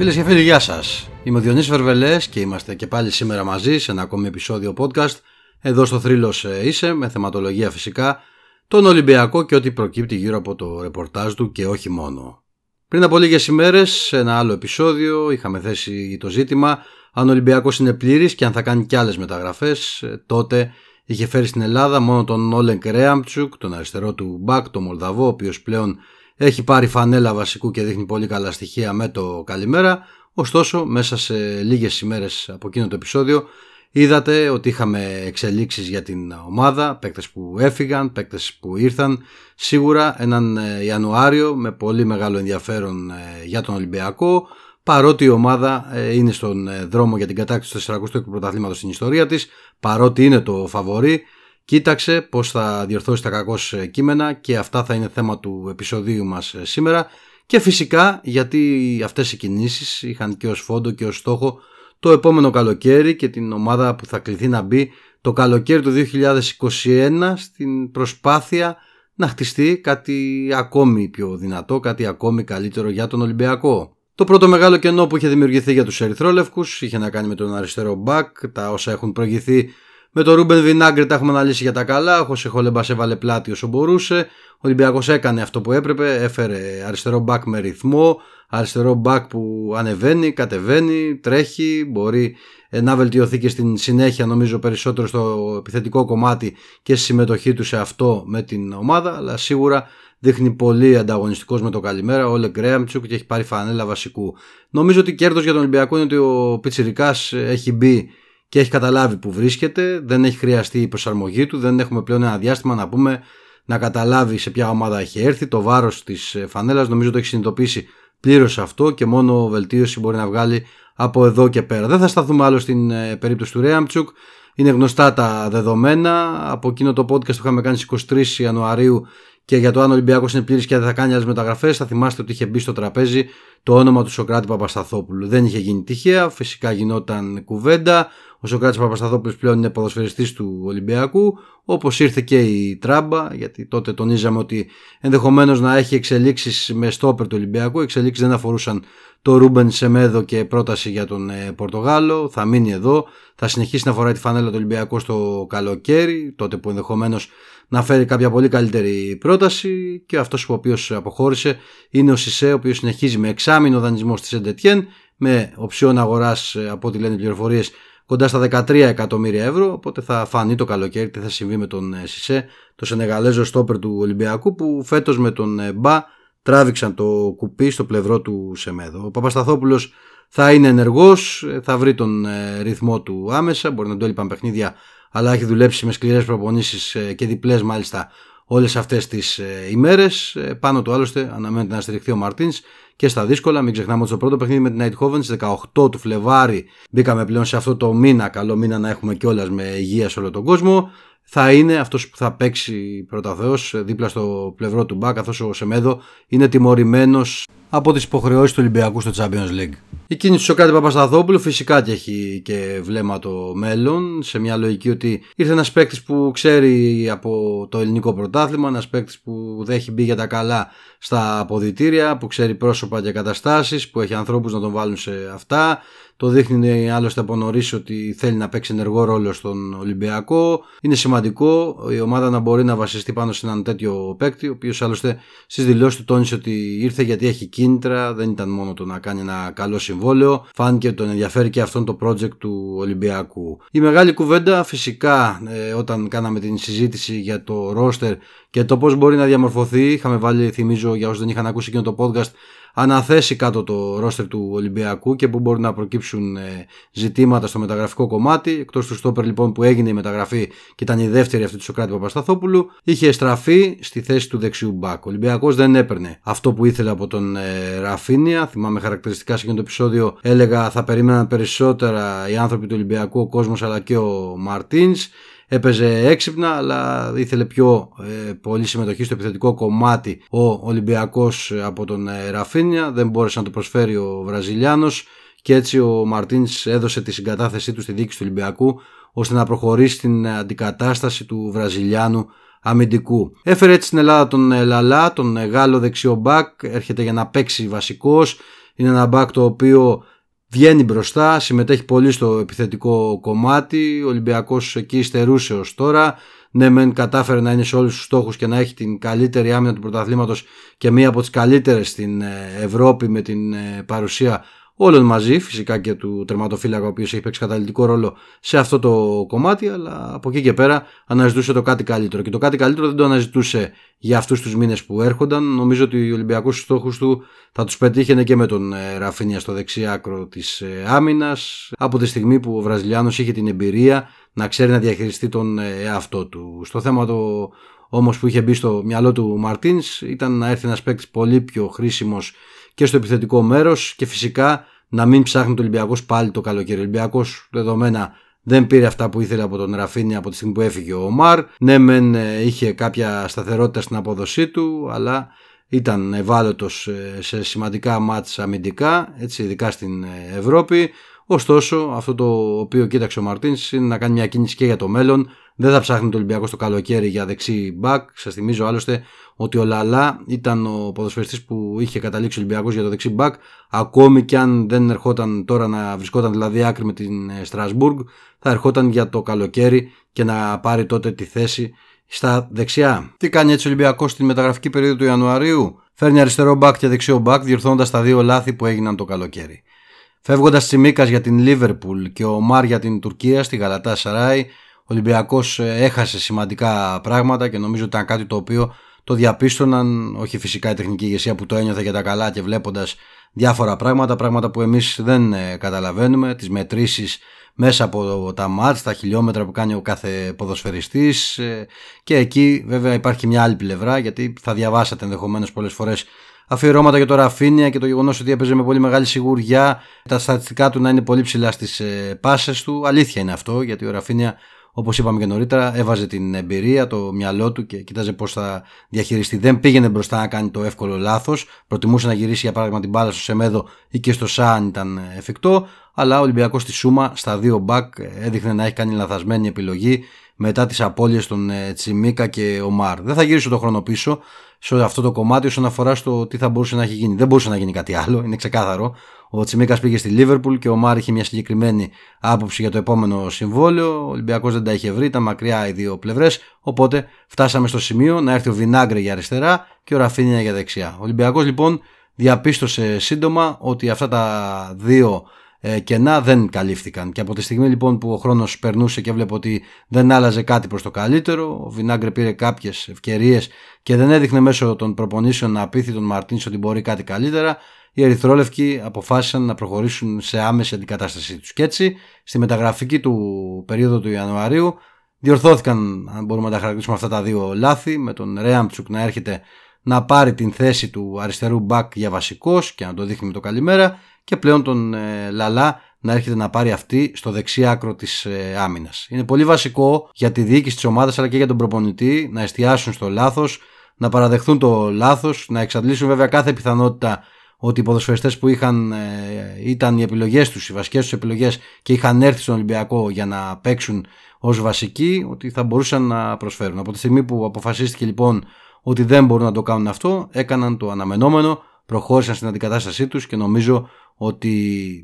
Φίλες και φίλοι, γεια σας. Είμαι ο Διονύσης Βερβελές και είμαστε και πάλι σήμερα μαζί σε ένα ακόμη επεισόδιο podcast. Εδώ στο θρύλος είσαι, με θεματολογία φυσικά, τον Ολυμπιακό και ό,τι προκύπτει γύρω από το ρεπορτάζ του και όχι μόνο. Πριν από λίγες ημέρες, σε ένα άλλο επεισόδιο, είχαμε θέσει το ζήτημα αν ο Ολυμπιακός είναι πλήρης και αν θα κάνει κι άλλες μεταγραφές. Τότε είχε φέρει στην Ελλάδα μόνο τον Όλεν Κρέαμτσουκ, τον αριστερό του Μπακ, τον Μολδαβό, ο οποίος πλέον έχει πάρει φανέλα βασικού και δείχνει πολύ καλά στοιχεία με το καλημέρα. Ωστόσο, μέσα σε λίγες ημέρες από εκείνο το επεισόδιο είδατε ότι είχαμε εξελίξεις για την ομάδα, παίκτες που έφυγαν, παίκτες που ήρθαν. Σίγουρα έναν ε, Ιανουάριο με πολύ μεγάλο ενδιαφέρον ε, για τον Ολυμπιακό, παρότι η ομάδα ε, είναι στον δρόμο για την κατάκτηση του 400ου πρωταθλήματος στην ιστορία της, παρότι είναι το φαβορή, Κοίταξε πώς θα διορθώσεις τα κακό κείμενα και αυτά θα είναι θέμα του επεισοδίου μας ε, σήμερα και φυσικά γιατί αυτές οι κινήσεις είχαν και ως φόντο και ως στόχο το επόμενο καλοκαίρι και την ομάδα που θα κληθεί να μπει το καλοκαίρι του 2021 στην προσπάθεια να χτιστεί κάτι ακόμη πιο δυνατό, κάτι ακόμη καλύτερο για τον Ολυμπιακό. Το πρώτο μεγάλο κενό που είχε δημιουργηθεί για τους Ερυθρόλευκους είχε να κάνει με τον αριστερό μπακ, τα όσα έχουν προηγηθεί με τον Ρούμπεν Βινάγκρι τα έχουμε αναλύσει για τα καλά. Ο Χωσέ Χολέμπας έβαλε πλάτη όσο μπορούσε. Ο Ολυμπιακός έκανε αυτό που έπρεπε. Έφερε αριστερό μπακ με ρυθμό. Αριστερό μπακ που ανεβαίνει, κατεβαίνει, τρέχει. Μπορεί να βελτιωθεί και στην συνέχεια νομίζω περισσότερο στο επιθετικό κομμάτι και στη συμμετοχή του σε αυτό με την ομάδα. Αλλά σίγουρα δείχνει πολύ ανταγωνιστικός με το καλημέρα. Ολεγκ Ρεάμπτσουκ και έχει πάρει φανέλα βασικού. Νομίζω ότι κέρδος για τον Ολυμπιακό είναι ότι ο πιτσιρικάς έχει μπει και έχει καταλάβει που βρίσκεται, δεν έχει χρειαστεί η προσαρμογή του, δεν έχουμε πλέον ένα διάστημα να πούμε να καταλάβει σε ποια ομάδα έχει έρθει. Το βάρος της ε, φανέλας νομίζω το έχει συνειδητοποιήσει πλήρως αυτό και μόνο βελτίωση μπορεί να βγάλει από εδώ και πέρα. Δεν θα σταθούμε άλλο στην ε, περίπτωση του Ρέαμτσουκ. Είναι γνωστά τα δεδομένα. Από εκείνο το podcast που είχαμε κάνει στις 23 Ιανουαρίου και για το αν ο Ολυμπιακός είναι πλήρης και δεν θα κάνει άλλες μεταγραφές, θα θυμάστε ότι είχε μπει στο τραπέζι το όνομα του Σοκράτη Παπασταθόπουλου. Δεν είχε γίνει τυχαία, φυσικά γινόταν κουβέντα. Ο Σοκράτης Παπασταθόπουλος πλέον είναι ποδοσφαιριστής του Ολυμπιακού, όπως ήρθε και η τράμπα, γιατί τότε τονίζαμε ότι ενδεχομένως να έχει εξελίξεις με στόπερ του Ολυμπιακού. Εξελίξεις δεν αφορούσαν το Ρούμπεν Σεμέδο και πρόταση για τον ε, Πορτογάλο. Θα μείνει εδώ, θα συνεχίσει να φοράει τη φανέλα του Ολυμπιακού στο καλοκαίρι, τότε που ενδεχομένως να φέρει κάποια πολύ καλύτερη πρόταση. Και αυτός ο οποίος αποχώρησε είναι ο Σισε, ο οποίος συνεχίζει με εξάμεινο δανεισμό στη Σεντετιέν, με οψιόν αγοράς ε, από ό,τι λένε οι πληροφορίες κοντά στα 13 εκατομμύρια ευρώ. Οπότε θα φανεί το καλοκαίρι τι θα συμβεί με τον ε, Σισε, το Σενεγαλέζο στόπερ του Ολυμπιακού, που φέτος με τον ε, Μπα τράβηξαν το κουπί στο πλευρό του Σεμέδο. Ο Παπασταθόπουλος θα είναι ενεργός, ε, θα βρει τον ρυθμό του άμεσα. Μπορεί να το έλειπαν παιχνίδια, αλλά έχει δουλέψει με σκληρές προπονήσεις και διπλές μάλιστα όλες αυτές τις ημέρες. Πάνω του άλλωστε αναμένεται να στηριχθεί ο Μαρτίνς και στα δύσκολα. Μην ξεχνάμε ότι στο πρώτο παιχνίδι με την Nighthoven στις 18 του Φλεβάρι μπήκαμε πλέον σε αυτό το μήνα. Καλό μήνα να έχουμε κιόλας με υγεία σε όλο τον κόσμο. Θα είναι αυτός που θα παίξει πρώτα Θεό δίπλα στο πλευρό του Μπα, καθώς ο Σεμέδο είναι τιμωρημένος από τις υποχρεώσεις του Ολυμπιακού στο Champions League. Η κίνηση του Σοκράτη Παπασταθόπουλου φυσικά και έχει και βλέμμα το μέλλον, σε μια λογική ότι ήρθε ένας παίκτης που ξέρει από το ελληνικό πρωτάθλημα, ένας παίκτης που δεν έχει μπει για τα καλά στα αποδητήρια, που ξέρει πρόσωπα και καταστάσεις, που έχει ανθρώπους να τον βάλουν σε αυτά. Το δείχνει άλλωστε από νωρίς ότι θέλει να παίξει ενεργό ρόλο στον Ολυμπιακό. Είναι σημαντικό η ομάδα να μπορεί να βασιστεί πάνω σε έναν τέτοιο παίκτη, ο οποίος άλλωστε στις δηλώσεις του τόνισε ότι ήρθε γιατί έχει κίνητρα, δεν ήταν μόνο το να κάνει ένα καλό συμβόλαιο. Φάνηκε ότι τον ενδιαφέρει και αυτόν το project του Ολυμπιακού. Η μεγάλη κουβέντα φυσικά ε, όταν κάναμε την συζήτηση για το roster και το πώς μπορεί να διαμορφωθεί, είχαμε βάλει, θυμίζω για όσους δεν είχαν ακούσει εκείνο το podcast, αναθέσει κάτω το ρόστερ του Ολυμπιακού και που μπορούν να προκύψουν ε, ζητήματα στο μεταγραφικό κομμάτι. Εκτός του στόπερ λοιπόν που έγινε η μεταγραφή και ήταν η δεύτερη αυτή του Σοκράτη Παπασταθόπουλου, είχε στραφεί στη θέση του δεξιού μπακ. Ο Ολυμπιακός δεν έπαιρνε αυτό που ήθελε από τον ε, Ραφίνια. Θυμάμαι χαρακτηριστικά σε εκείνο το επεισόδιο έλεγα θα περίμεναν περισσότερα οι άνθρωποι του Ολυμπιακού, ο κόσμος αλλά και ο Μαρτίνς έπαιζε έξυπνα αλλά ήθελε πιο ε, πολύ συμμετοχή στο επιθετικό κομμάτι ο Ολυμπιακός ε, από τον ε, Ραφίνια. Δεν μπόρεσε να το προσφέρει ο Βραζιλιάνος και έτσι ο Μαρτίνς έδωσε τη συγκατάθεσή του στη δίκη του Ολυμπιακού ώστε να προχωρήσει στην αντικατάσταση του Βραζιλιάνου αμυντικού. Έφερε έτσι στην Ελλάδα τον Λαλά, τον Γάλλο δεξιό μπακ, έρχεται για να παίξει βασικός, Είναι ένα μπακ το οποίο βγαίνει μπροστά, συμμετέχει πολύ στο επιθετικό κομμάτι. Ο Ολυμπιακός εκεί στερούσε ως τώρα. Ναι, μεν κατάφερε να είναι σε όλους τους στόχους και να έχει την καλύτερη άμυνα του πρωταθλήματος και μία από τις καλύτερες στην ε, Ευρώπη με την ε, παρουσία όλων μαζί, φυσικά και του τερματοφύλακα, ο οποίος έχει παίξει καταλητικό ρόλο σε αυτό το κομμάτι, αλλά από εκεί και πέρα αναζητούσε το κάτι καλύτερο. Και το κάτι καλύτερο δεν το αναζητούσε για αυτούς τους μήνες που έρχονταν. Νομίζω ότι ο Ολυμπιακός στόχους του θα τους πετύχαινε και με τον ε, Ραφίνια στο δεξί άκρο της ε, άμυνας, από τη στιγμή που ο Βραζιλιάνος είχε την εμπειρία να ξέρει να διαχειριστεί τον ε, εαυτό του. Στο θέμα το όμως που είχε μπει στο μυαλό του Μαρτίνς ήταν να έρθει ένας παίκτης πολύ πιο χρήσιμος και στο επιθετικό μέρος και φυσικά να μην ψάχνει το Ολυμπιακός πάλι το καλοκαίρι. Ο Ολυμπιακός δεδομένα δεν πήρε αυτά που ήθελε από τον Ραφίνη από τη στιγμή που έφυγε ο Ομάρ. Ναι, μεν ε, είχε κάποια σταθερότητα στην απόδοσή του, αλλά ήταν ευάλωτος ε, σε σημαντικά μάτσα αμυντικά, έτσι, ειδικά στην ε, Ευρώπη. Ωστόσο, αυτό το οποίο κοίταξε ο Μαρτίνς είναι να κάνει μια κίνηση και για το μέλλον. Δεν θα ψάχνει ο Ολυμπιακός το καλοκαίρι για δεξί μπακ. Σας θυμίζω άλλωστε ότι ο Λαλά ήταν ο ποδοσφαιριστής που είχε καταλήξει ο Ολυμπιακός για το δεξί μπακ. Ακόμη και αν δεν ερχόταν τώρα να βρισκόταν δηλαδή άκρη με την ε, Στρασβούργ, θα ερχόταν για το καλοκαίρι και να πάρει τότε τη θέση στα δεξιά. Τι κάνει έτσι ο Ολυμπιακός στην μεταγραφική περίοδο του Ιανουαρίου; Φέρνει αριστερό μπακ και δεξιό μπακ, διορθώνοντας τα δύο λάθη που έγιναν το καλοκαίρι. Φεύγοντας Τσιμίκα για την Λίβερπουλ και Ομάρ για την Τουρκία στη Γαλατασαράι, ο Ολυμπιακός ε, έχασε σημαντικά πράγματα και νομίζω ότι ήταν κάτι το οποίο το διαπίστωναν, όχι φυσικά η τεχνική ηγεσία που το ένιωθε για τα καλά και βλέποντας διάφορα πράγματα, πράγματα που εμείς δεν ε, καταλαβαίνουμε, τις μετρήσεις μέσα από τα μάτς, τα χιλιόμετρα που κάνει ο κάθε ποδοσφαιριστής ε, και εκεί βέβαια υπάρχει μια άλλη πλευρά γιατί θα διαβάσατε ενδεχομένως πολλές φορές αφιερώματα για το Ραφίνια και το γεγονός ότι έπαιζε με πολύ μεγάλη σιγουριά. Τα στατιστικά του να είναι πολύ ψηλά στις ε, πάσες του. Αλήθεια είναι αυτό, γιατί ο Ραφίνια, όπως είπαμε και νωρίτερα, έβαζε την εμπειρία, το μυαλό του και κοίταζε πώς θα διαχειριστεί. Δεν πήγαινε μπροστά να κάνει το εύκολο λάθος. Προτιμούσε να γυρίσει για παράδειγμα την μπάλα στο Σεμέδο ή και στο Σαν ήταν εφικτό. Αλλά ο Ολυμπιακός στη Σούμα στα δύο μπακ έδειχνε να έχει κάνει λαθασμένη επιλογή μετά τις απώλειες των ε, Τσιμίκα και Ομάρ. Δεν θα γυρίσω το χρόνο πίσω σε αυτό το κομμάτι όσον αφορά στο τι θα μπορούσε να έχει γίνει. Δεν μπορούσε να γίνει κάτι άλλο, είναι ξεκάθαρο. Ο Τσιμίκας πήγε στη Λίβερπουλ και ο Μάρ είχε μια συγκεκριμένη άποψη για το επόμενο συμβόλαιο. Ο Ολυμπιακός δεν τα είχε βρει, ήταν μακριά οι δύο πλευρές. Οπότε φτάσαμε στο σημείο να έρθει ο Βινάγκρε για αριστερά και ο Ραφίνια για δεξιά. Ο Ολυμπιακός λοιπόν διαπίστωσε σύντομα ότι αυτά τα δύο ε, κενά δεν καλύφθηκαν. Και από τη στιγμή λοιπόν που ο χρόνος περνούσε και έβλεπε ότι δεν άλλαζε κάτι προς το καλύτερο, ο Βινάγκρε πήρε κάποιες ευκαιρίες και δεν έδειχνε μέσω των προπονήσεων να πείθει τον Μαρτίνς ότι μπορεί κάτι καλύτερα. Οι Ερυθρόλευκοι αποφάσισαν να προχωρήσουν σε άμεση αντικατάστασή τους. Και έτσι, στη μεταγραφική του περίοδο του Ιανουαρίου, διορθώθηκαν, αν μπορούμε να τα χαρακτηρίσουμε αυτά τα δύο λάθη, με τον Ρέαμτσουκ να έρχεται να πάρει την θέση του αριστερού μπακ για βασικός και να το δείχνει με το καλημέρα και πλέον τον ε, Λαλά να έρχεται να πάρει αυτή στο δεξί άκρο της ε, άμυνας. Είναι πολύ βασικό για τη διοίκηση της ομάδας αλλά και για τον προπονητή να εστιάσουν στο λάθος, να παραδεχθούν το λάθος, να εξαντλήσουν βέβαια κάθε πιθανότητα ότι οι ποδοσφαιριστές που είχαν, ε, ήταν οι επιλογές τους, οι βασικές τους επιλογές και είχαν έρθει στον Ολυμπιακό για να παίξουν ως βασικοί, ότι θα μπορούσαν να προσφέρουν. Από τη στιγμή που αποφασίστηκε λοιπόν ότι δεν μπορούν να το κάνουν αυτό, έκαναν το αναμενόμενο, προχώρησαν στην αντικατάστασή τους και νομίζω ότι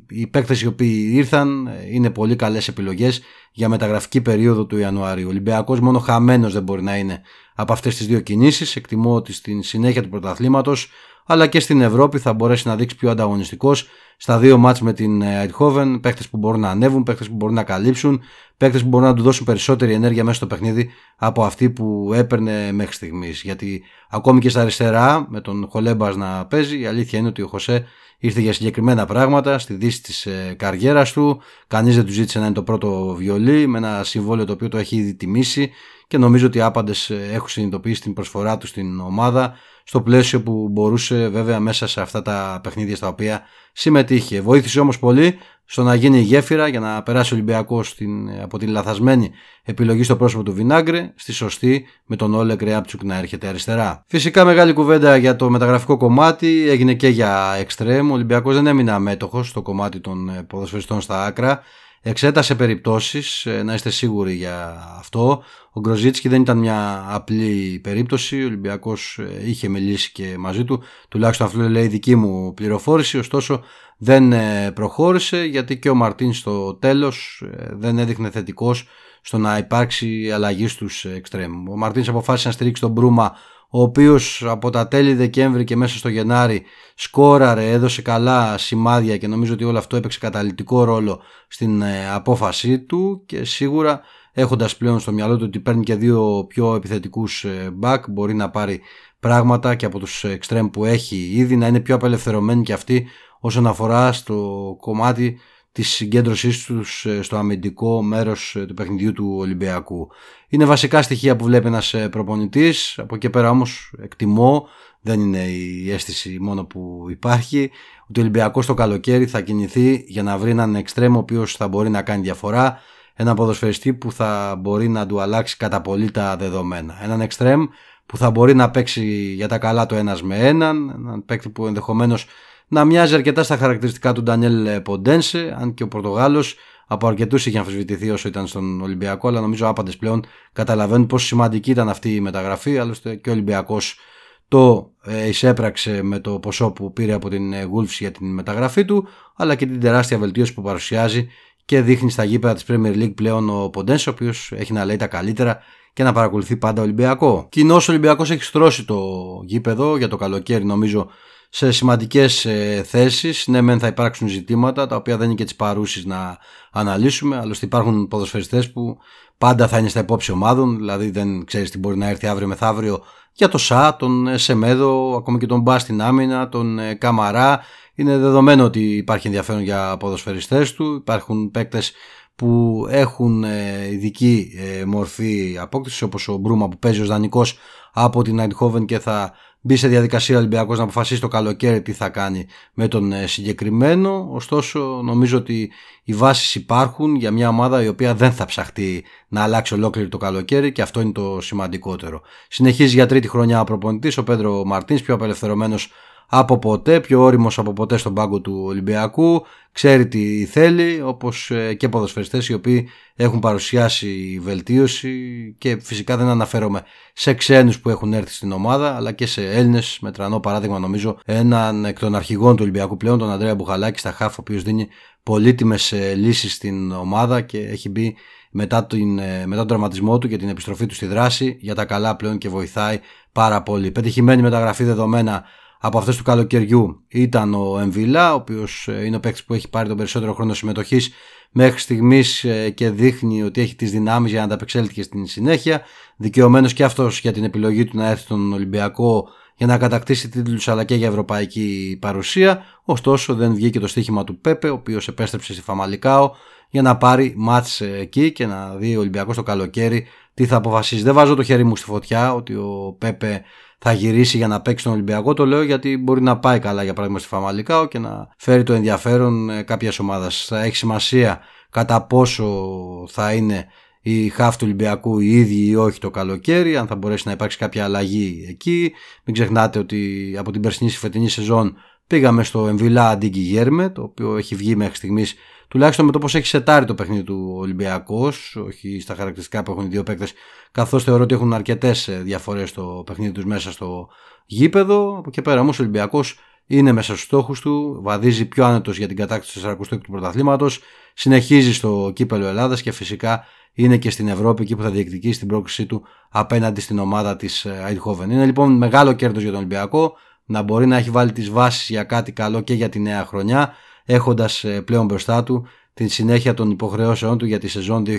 οι παίκτες οι οποίοι ήρθαν είναι πολύ καλές επιλογές για μεταγραφική περίοδο του Ιανουαρίου. Ο Ολυμπιακός μόνο χαμένος δεν μπορεί να είναι από αυτές τις δύο κινήσεις. Εκτιμώ ότι στην συνέχεια του πρωταθλήματος αλλά και στην Ευρώπη θα μπορέσει να δείξει πιο ανταγωνιστικός στα δύο μάτς με την Eindhoven. Παίχτε που μπορούν να ανέβουν, παίχτε που μπορούν να καλύψουν, παίχτε που μπορούν να του δώσουν περισσότερη ενέργεια μέσα στο παιχνίδι από αυτή που έπαιρνε μέχρι στιγμής. Γιατί ακόμη και στα αριστερά, με τον Χολέμπας να παίζει, η αλήθεια είναι ότι ο Χωσέ ήρθε για συγκεκριμένα πράγματα στη δύση της ε, καριέρας του. Κανείς δεν του ζήτησε να είναι το πρώτο βιολί, με ένα συμβόλαιο το οποίο το έχει ήδη τιμήσει και νομίζω ότι οι άπαντες ε, έχουν συνειδητοποιήσει την προσφορά τους στην ομάδα στο πλαίσιο που μπορούσε βέβαια μέσα σε αυτά τα παιχνίδια στα οποία συμμετείχε. Βοήθησε όμως πολύ στο να γίνει η γέφυρα για να περάσει ο Ολυμπιακός από την λαθασμένη επιλογή στο πρόσωπο του Βινάγκρε στη σωστή με τον Όλε Ρεάπτσουκ να έρχεται αριστερά. Φυσικά μεγάλη κουβέντα για το μεταγραφικό κομμάτι έγινε και για εξτρέμ. Ο Ολυμπιακός δεν έμεινε αμέτωχος στο κομμάτι των ποδοσφαιριστών στα άκρα. Εξέτασε περιπτώσεις, ε, να είστε σίγουροι για αυτό. Ο Γκροζίτσκι δεν ήταν μια απλή περίπτωση, ο Ολυμπιακός ε, είχε μιλήσει και μαζί του, τουλάχιστον αυτό λέει η δική μου πληροφόρηση, ωστόσο δεν ε, προχώρησε γιατί και ο Μαρτίν στο τέλος δεν έδειχνε θετικός στο να υπάρξει αλλαγή στους εξτρέμ. Ο Μαρτίνς αποφάσισε να στηρίξει τον Μπρούμα ο οποίος από τα τέλη Δεκέμβρη και μέσα στο Γενάρη σκόραρε, έδωσε καλά σημάδια και νομίζω ότι όλο αυτό έπαιξε καταλητικό ρόλο στην ε, απόφασή του και σίγουρα έχοντας πλέον στο μυαλό του ότι παίρνει και δύο πιο επιθετικούς back ε, μπορεί να πάρει πράγματα και από τους εξτρέμ που έχει ήδη να είναι πιο απελευθερωμένοι και αυτοί όσον αφορά στο κομμάτι τη συγκέντρωσή τους ε, στο αμυντικό μέρος του παιχνιδιού του Ολυμπιακού. Είναι βασικά στοιχεία που βλέπει ένας προπονητής. Από εκεί πέρα όμως εκτιμώ δεν είναι η αίσθηση μόνο που υπάρχει, ότι ο Ολυμπιακός το καλοκαίρι θα κινηθεί για να βρει έναν εξτρέμο ο οποίος θα μπορεί να κάνει διαφορά, ένα ποδοσφαιριστή που θα μπορεί να του αλλάξει κατά πολύ τα δεδομένα. Έναν εξτρέμ που θα μπορεί να παίξει για τα καλά το ένας με έναν, έναν παίκτη που ενδεχομένως να μοιάζει αρκετά στα χαρακτηριστικά του Ντανιέλ Ποντένσε, αν και ο Πορτογάλος από αρκετούς είχε αμφισβητηθεί όσο ήταν στον Ολυμπιακό, αλλά νομίζω άπαντες πλέον καταλαβαίνουν πόσο σημαντική ήταν αυτή η μεταγραφή. Άλλωστε και ο Ολυμπιακός το ε, εισέπραξε με το ποσό που πήρε από την ε, Wolves για την μεταγραφή του, αλλά και την τεράστια βελτίωση που παρουσιάζει και δείχνει στα γήπεδα της Premier League πλέον ο Ποντένσε, ο οποίος έχει να λέει τα καλύτερα και να παρακολουθεί πάντα Ολυμπιακό. Κοινός Ολυμπιακός έχει στρώσει το γήπεδο για το καλοκαίρι, νομίζω σε σημαντικές ε, θέσεις. Ναι, μεν θα υπάρξουν ζητήματα τα οποία δεν είναι και τις παρούσεις να αναλύσουμε. Άλλωστε υπάρχουν ποδοσφαιριστές που πάντα θα είναι στα υπόψη ομάδων. Δηλαδή δεν ξέρεις τι μπορεί να έρθει αύριο μεθαύριο για το ΣΑ, τον ε, Σεμέδο, ακόμη και τον Μπά στην άμυνα, τον ε, Καμαρά. Είναι δεδομένο ότι υπάρχει ενδιαφέρον για ποδοσφαιριστές του. Υπάρχουν παίκτες που έχουν ε, ειδική μορφή απόκτησης όπως ο Μπρούμα που παίζει ως δανεικός από την Eindhoven και θα μπει σε διαδικασία ο Ολυμπιακός να αποφασίσει το καλοκαίρι τι θα κάνει με τον ε, συγκεκριμένο. Ωστόσο, νομίζω ότι οι βάσεις υπάρχουν για μια ομάδα η οποία δεν θα ψαχτεί να αλλάξει ολόκληρη το καλοκαίρι και αυτό είναι το σημαντικότερο. Συνεχίζει για τρίτη χρονιά ο προπονητής, ο Πέντρο Μαρτίνς, πιο απελευθερωμένος από ποτέ, πιο όριμος από ποτέ στον πάγκο του Ολυμπιακού, ξέρει τι θέλει, όπως ε, και ποδοσφαιριστές οι οποίοι έχουν παρουσιάσει βελτίωση και φυσικά δεν αναφέρομαι σε ξένους που έχουν έρθει στην ομάδα, αλλά και σε Έλληνες, με τρανό παράδειγμα νομίζω έναν εκ των αρχηγών του Ολυμπιακού πλέον, τον Ανδρέα Μπουχαλάκη στα ΧΑΦ, ο οποίος δίνει πολύτιμες ε, λύσεις στην ομάδα και έχει μπει μετά, την, ε, μετά τον τραυματισμό του και την επιστροφή του στη δράση. Για τα καλά πλέον και βοηθάει πάρα πολύ. Πετυχημένη μεταγραφή δεδομένα από αυτές του καλοκαιριού ήταν ο Εμβιλά, ο οποίος ε, είναι ο παίκτης που έχει πάρει τον περισσότερο χρόνο συμμετοχής μέχρι στιγμής ε, και δείχνει ότι έχει τις δυνάμεις για να ανταπεξέλθει και στην συνέχεια. Δικαιωμένος και αυτός για την επιλογή του να έρθει στον Ολυμπιακό για να κατακτήσει τίτλους αλλά και για ευρωπαϊκή παρουσία. Ωστόσο δεν βγήκε το στοίχημα του Πέπε, ο οποίος επέστρεψε στη Φαμαλικάο για να πάρει μάτς ε, εκεί και να δει ο Ολυμπιακός το καλοκαίρι τι θα αποφασίσει. Δεν βάζω το χέρι μου στη φωτιά ότι ο Πέπε θα γυρίσει για να παίξει τον Ολυμπιακό. Το λέω γιατί μπορεί να πάει καλά για παράδειγμα στη Φαμαλικάο και να φέρει το ενδιαφέρον ε, κάποιας ομάδας. Θα έχει σημασία κατά πόσο θα είναι η χάφ του Ολυμπιακού οι ίδιοι ή όχι το καλοκαίρι, αν θα μπορέσει να υπάρξει κάποια αλλαγή εκεί. Μην ξεχνάτε ότι από την περσινή φετινή σεζόν πήγαμε στο Εμβιλά Αντίγκη Γέρμε, το οποίο έχει βγει μέχρι στιγμής τουλάχιστον με το πώ έχει σετάρει το παιχνίδι του Ολυμπιακός, όχι στα χαρακτηριστικά που έχουν οι δύο παίκτες, καθώς θεωρώ ότι έχουν αρκετές ε, διαφορές στο παιχνίδι τους μέσα στο γήπεδο. Από εκεί πέρα όμως ο Ολυμπιακός είναι μέσα στους στόχους του, βαδίζει πιο άνετος για την κατάκτηση του 46ου του πρωταθλήματος, συνεχίζει στο κύπελο Ελλάδας και φυσικά είναι και στην Ευρώπη εκεί που θα διεκδικήσει την πρόκλησή του απέναντι στην ομάδα της Eindhoven. Είναι λοιπόν μεγάλο κέρδος για τον Ολυμπιακό να μπορεί να έχει βάλει τις βάσεις για κάτι καλό και για τη νέα χρονιά έχοντας ε, πλέον μπροστά του την συνέχεια των υποχρεώσεών του για τη σεζόν 2020-2021.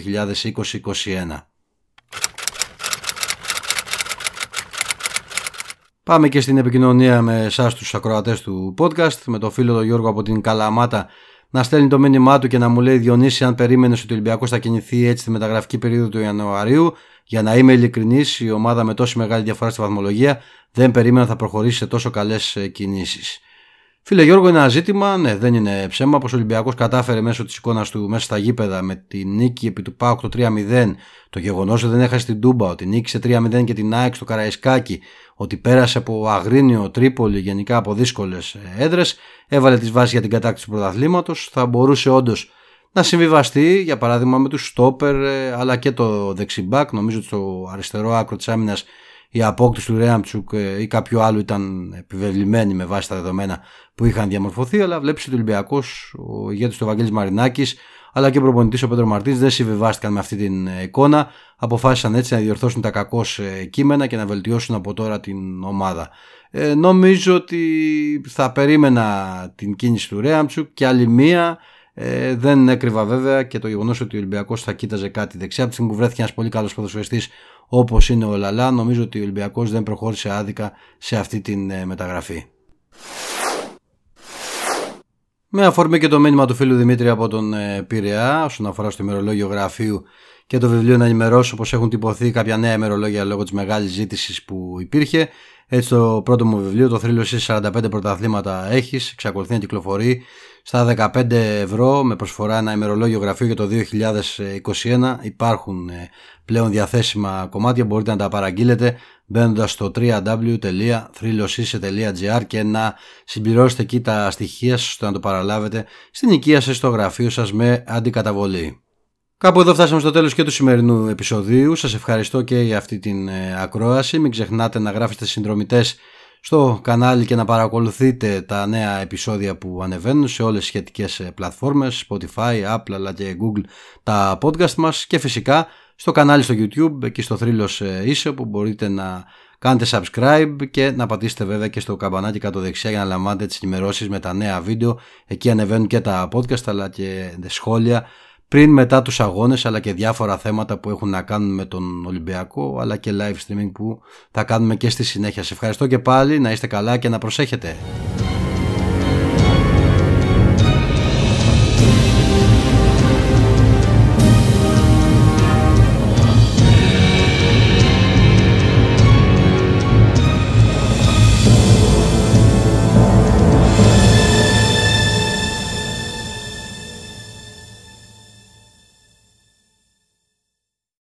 Πάμε και στην επικοινωνία με εσάς τους ακροατές του podcast, με το φίλο τον Γιώργο από την Καλαμάτα να στέλνει το μήνυμά του και να μου λέει Διονύση αν περίμενες ότι ο Ολυμπιακός θα κινηθεί έτσι τη μεταγραφική περίοδο του Ιανουαρίου. Για να είμαι ειλικρινής, η ομάδα με τόση μεγάλη διαφορά στη βαθμολογία δεν περίμενα θα προχωρήσει σε τόσο καλές ε, κινήσεις. Φίλε Γιώργο, είναι ένα ζήτημα. Ναι, δεν είναι ψέμα. Πως ο Ολυμπιακός κατάφερε μέσω της εικόνας του μέσα στα γήπεδα με τη νίκη επί του ΠΑΟΚ το 3-0. Το γεγονός ότι δεν έχασε την Τούμπα, ότι νίκησε 3-0 και την ΑΕΚ στο Καραϊσκάκι, ότι πέρασε από Αγρίνιο, Τρίπολη, γενικά από δύσκολες έδρες, έβαλε τις βάσεις για την κατάκτηση του πρωταθλήματος. Θα μπορούσε όντως να συμβιβαστεί για παράδειγμα με τους στόπερ αλλά και το δεξιμπάκ νομίζω ότι στο αριστερό άκρο της άμυνας η απόκτηση του Ρέαμτσουκ ε, ή κάποιου άλλου ήταν επιβεβλημένη με βάση τα δεδομένα που είχαν διαμορφωθεί αλλά βλέπεις ότι ο Ολυμπιακός ο ηγέτης του Ευαγγέλης Μαρινάκης αλλά και ο προπονητής ο Πέτρος Μαρτίνς δεν συμβιβάστηκαν με αυτή την ε, εικόνα αποφάσισαν έτσι να διορθώσουν τα κακό ε, κείμενα και να βελτιώσουν από τώρα την ομάδα ε, νομίζω ότι θα περίμενα την κίνηση του Ρέαμτσουκ και άλλη μία ε, δεν έκρυβα βέβαια και το γεγονός ότι ο Ολυμπιακός θα κοίταζε κάτι δεξιά. Από τη στιγμή που βρέθηκε ένας πολύ καλός ποδοσφαιριστής όπως είναι ο Λαλά, νομίζω ότι ο Ολυμπιακός δεν προχώρησε άδικα σε αυτή την ε, μεταγραφή. Με αφορμή και το μήνυμα του φίλου Δημήτρη από τον ε, Πειραιά όσον αφορά στο ημερολόγιο γραφείου και το βιβλίο να ενημερώσω πως έχουν τυπωθεί κάποια νέα ημερολόγια λόγω της μεγάλης ζήτησης που υπήρχε. Έτσι το πρώτο μου βιβλίο, το θρύλο 45 πρωταθλήματα έχεις, εξακολουθεί να κυκλοφορεί στα 15 ευρώ με προσφορά ένα ημερολόγιο γραφείο για το 2021. Υπάρχουν ε, πλέον διαθέσιμα κομμάτια, μπορείτε να τα παραγγείλετε μπαίνοντας στο www.thrilosise.gr και να συμπληρώσετε εκεί τα στοιχεία σας ώστε να το παραλάβετε στην οικία σας στο γραφείο σας με αντικαταβολή. Κάπου εδώ φτάσαμε στο τέλος και του σημερινού επεισοδίου. Σας ευχαριστώ και για αυτή την ε, ακρόαση. Μην ξεχνάτε να γράφετε συνδρομητές στο κανάλι και να παρακολουθείτε τα νέα επεισόδια που ανεβαίνουν σε όλες τις σχετικές ε, πλατφόρμες Spotify, Apple αλλά και Google τα podcast μας και φυσικά στο κανάλι στο YouTube εκεί στο θρύλος ε, είσαι που μπορείτε να κάνετε subscribe και να πατήσετε βέβαια και στο καμπανάκι κάτω δεξιά για να λαμβάνετε τις ενημερώσεις με τα νέα βίντεο εκεί ανεβαίνουν και τα podcast αλλά και σχόλια πριν μετά τους αγώνες αλλά και διάφορα θέματα που έχουν να κάνουν με τον Ολυμπιακό αλλά και live streaming που θα κάνουμε και στη συνέχεια. Σε ευχαριστώ και πάλι, να είστε καλά και να προσέχετε.